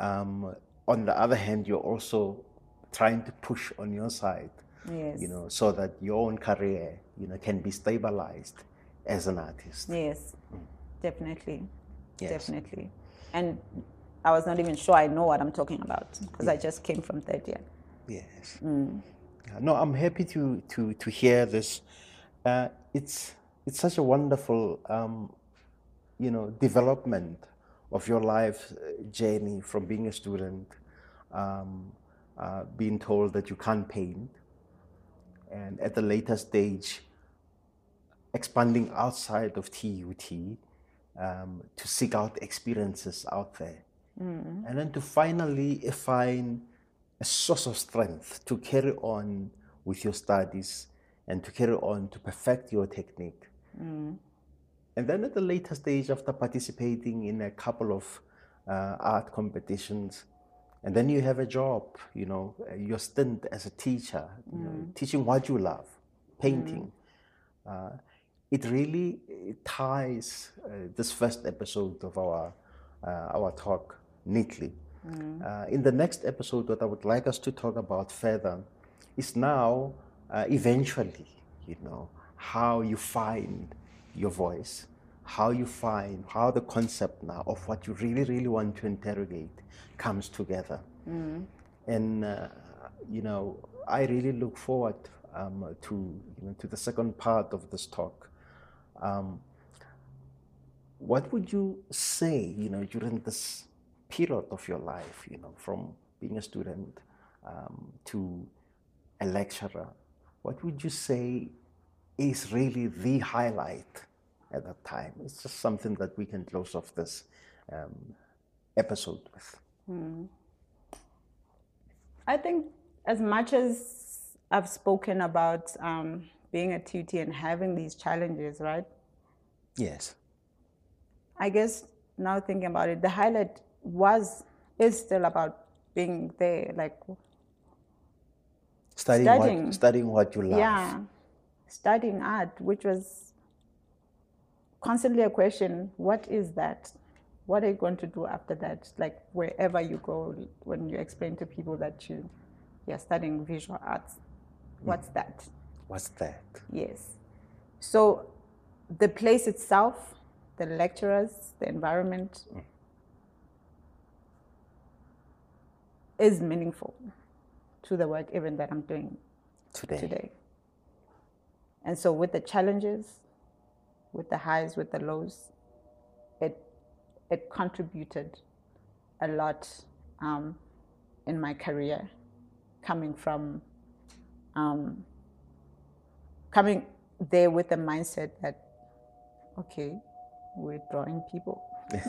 Um, on the other hand, you're also trying to push on your side, Yes. you know, so that your own career, you know, can be stabilized as an artist. Yes, definitely, Yes. definitely. And I was not even sure I know what I'm talking about because I just came from third year. Yes. Yeah, No, I'm happy to to to hear this. Uh, it's it's such a wonderful, um, you know, development of your life uh, journey from being a student, um, uh, being told that you can't paint, and at the later stage, expanding outside of TUT um, to seek out experiences out there, and then to finally find a source of strength to carry on with your studies and to carry on to perfect your technique. And then at the later stage, after participating in a couple of uh, art competitions, and then you have a job, you know, your stint as a teacher, you know, teaching what you love, painting. Uh, it really uh, ties uh, this first episode of our uh, our talk neatly. Uh, in the next episode, what I would like us to talk about further is now, uh, eventually, you know, how you find your voice, how you find how the concept now of what you really, really want to interrogate comes together. And uh, you know, I really look forward um, to you know to the second part of this talk. Um, what would you say, you know, during this period of your life, you know, from being a student um, to a lecturer? What would you say is really the highlight at that time? It's just something that we can close off this um, episode with. I think as much as I've spoken about um, being a TUT and having these challenges, right? Yes. I guess now thinking about it, the highlight was is still about being there, like Studying, Studying. what studying what you love. yeah, studying art, which was constantly a question: What is that? What are you going to do after that? Like wherever you go, when you explain to people that you you're studying visual arts, mm. what's that? What's that? Yes. So the place itself, the lecturers, the environment is meaningful to the work even that I'm doing Today. today. And so with the challenges, with the highs, with the lows, it it contributed a lot um, in my career, coming from um, coming there with the mindset that okay, we're drawing people.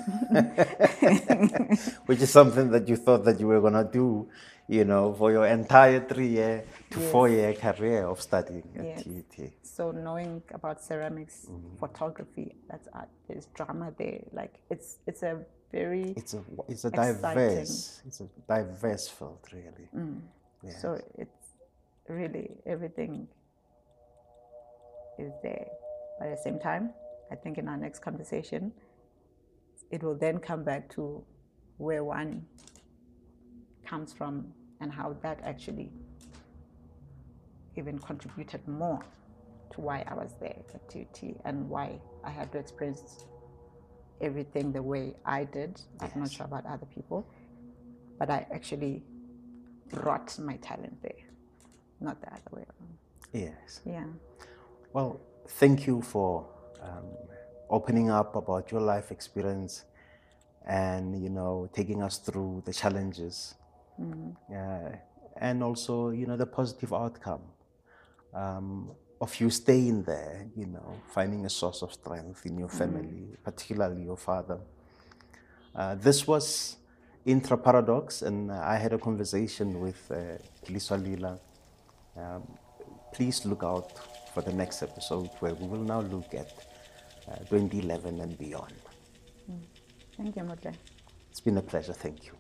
Which is something that you thought that you were gonna do, you know, for your entire three year to Yes. four year career of studying at Yes. TUT. So knowing about ceramics, mm-hmm. photography, that's art. There's drama there. Like it's it's a very It's a it's a Exciting. diverse it's a diverse field really. Mm. Yes. So it's really everything is there. But at the same time, I think in our next conversation, it will then come back to where one comes from and how that actually even contributed more to why I was there at TUT and why I had to experience everything the way I did. I'm not sure about other people, but I actually brought my talent there, not the other way around. Yes. Yeah. Well, thank you for um, opening up about your life experience and you know taking us through the challenges. Uh, and also you know the positive outcome um, of you staying there you know finding a source of strength in your family particularly your father. Uh, this was intra paradox and i had a conversation with uh, Piliswa Lila. Um, please look out for the next episode where we will now look at uh, 2011 and beyond. Thank you, Mudle. It's been a pleasure. Thank you.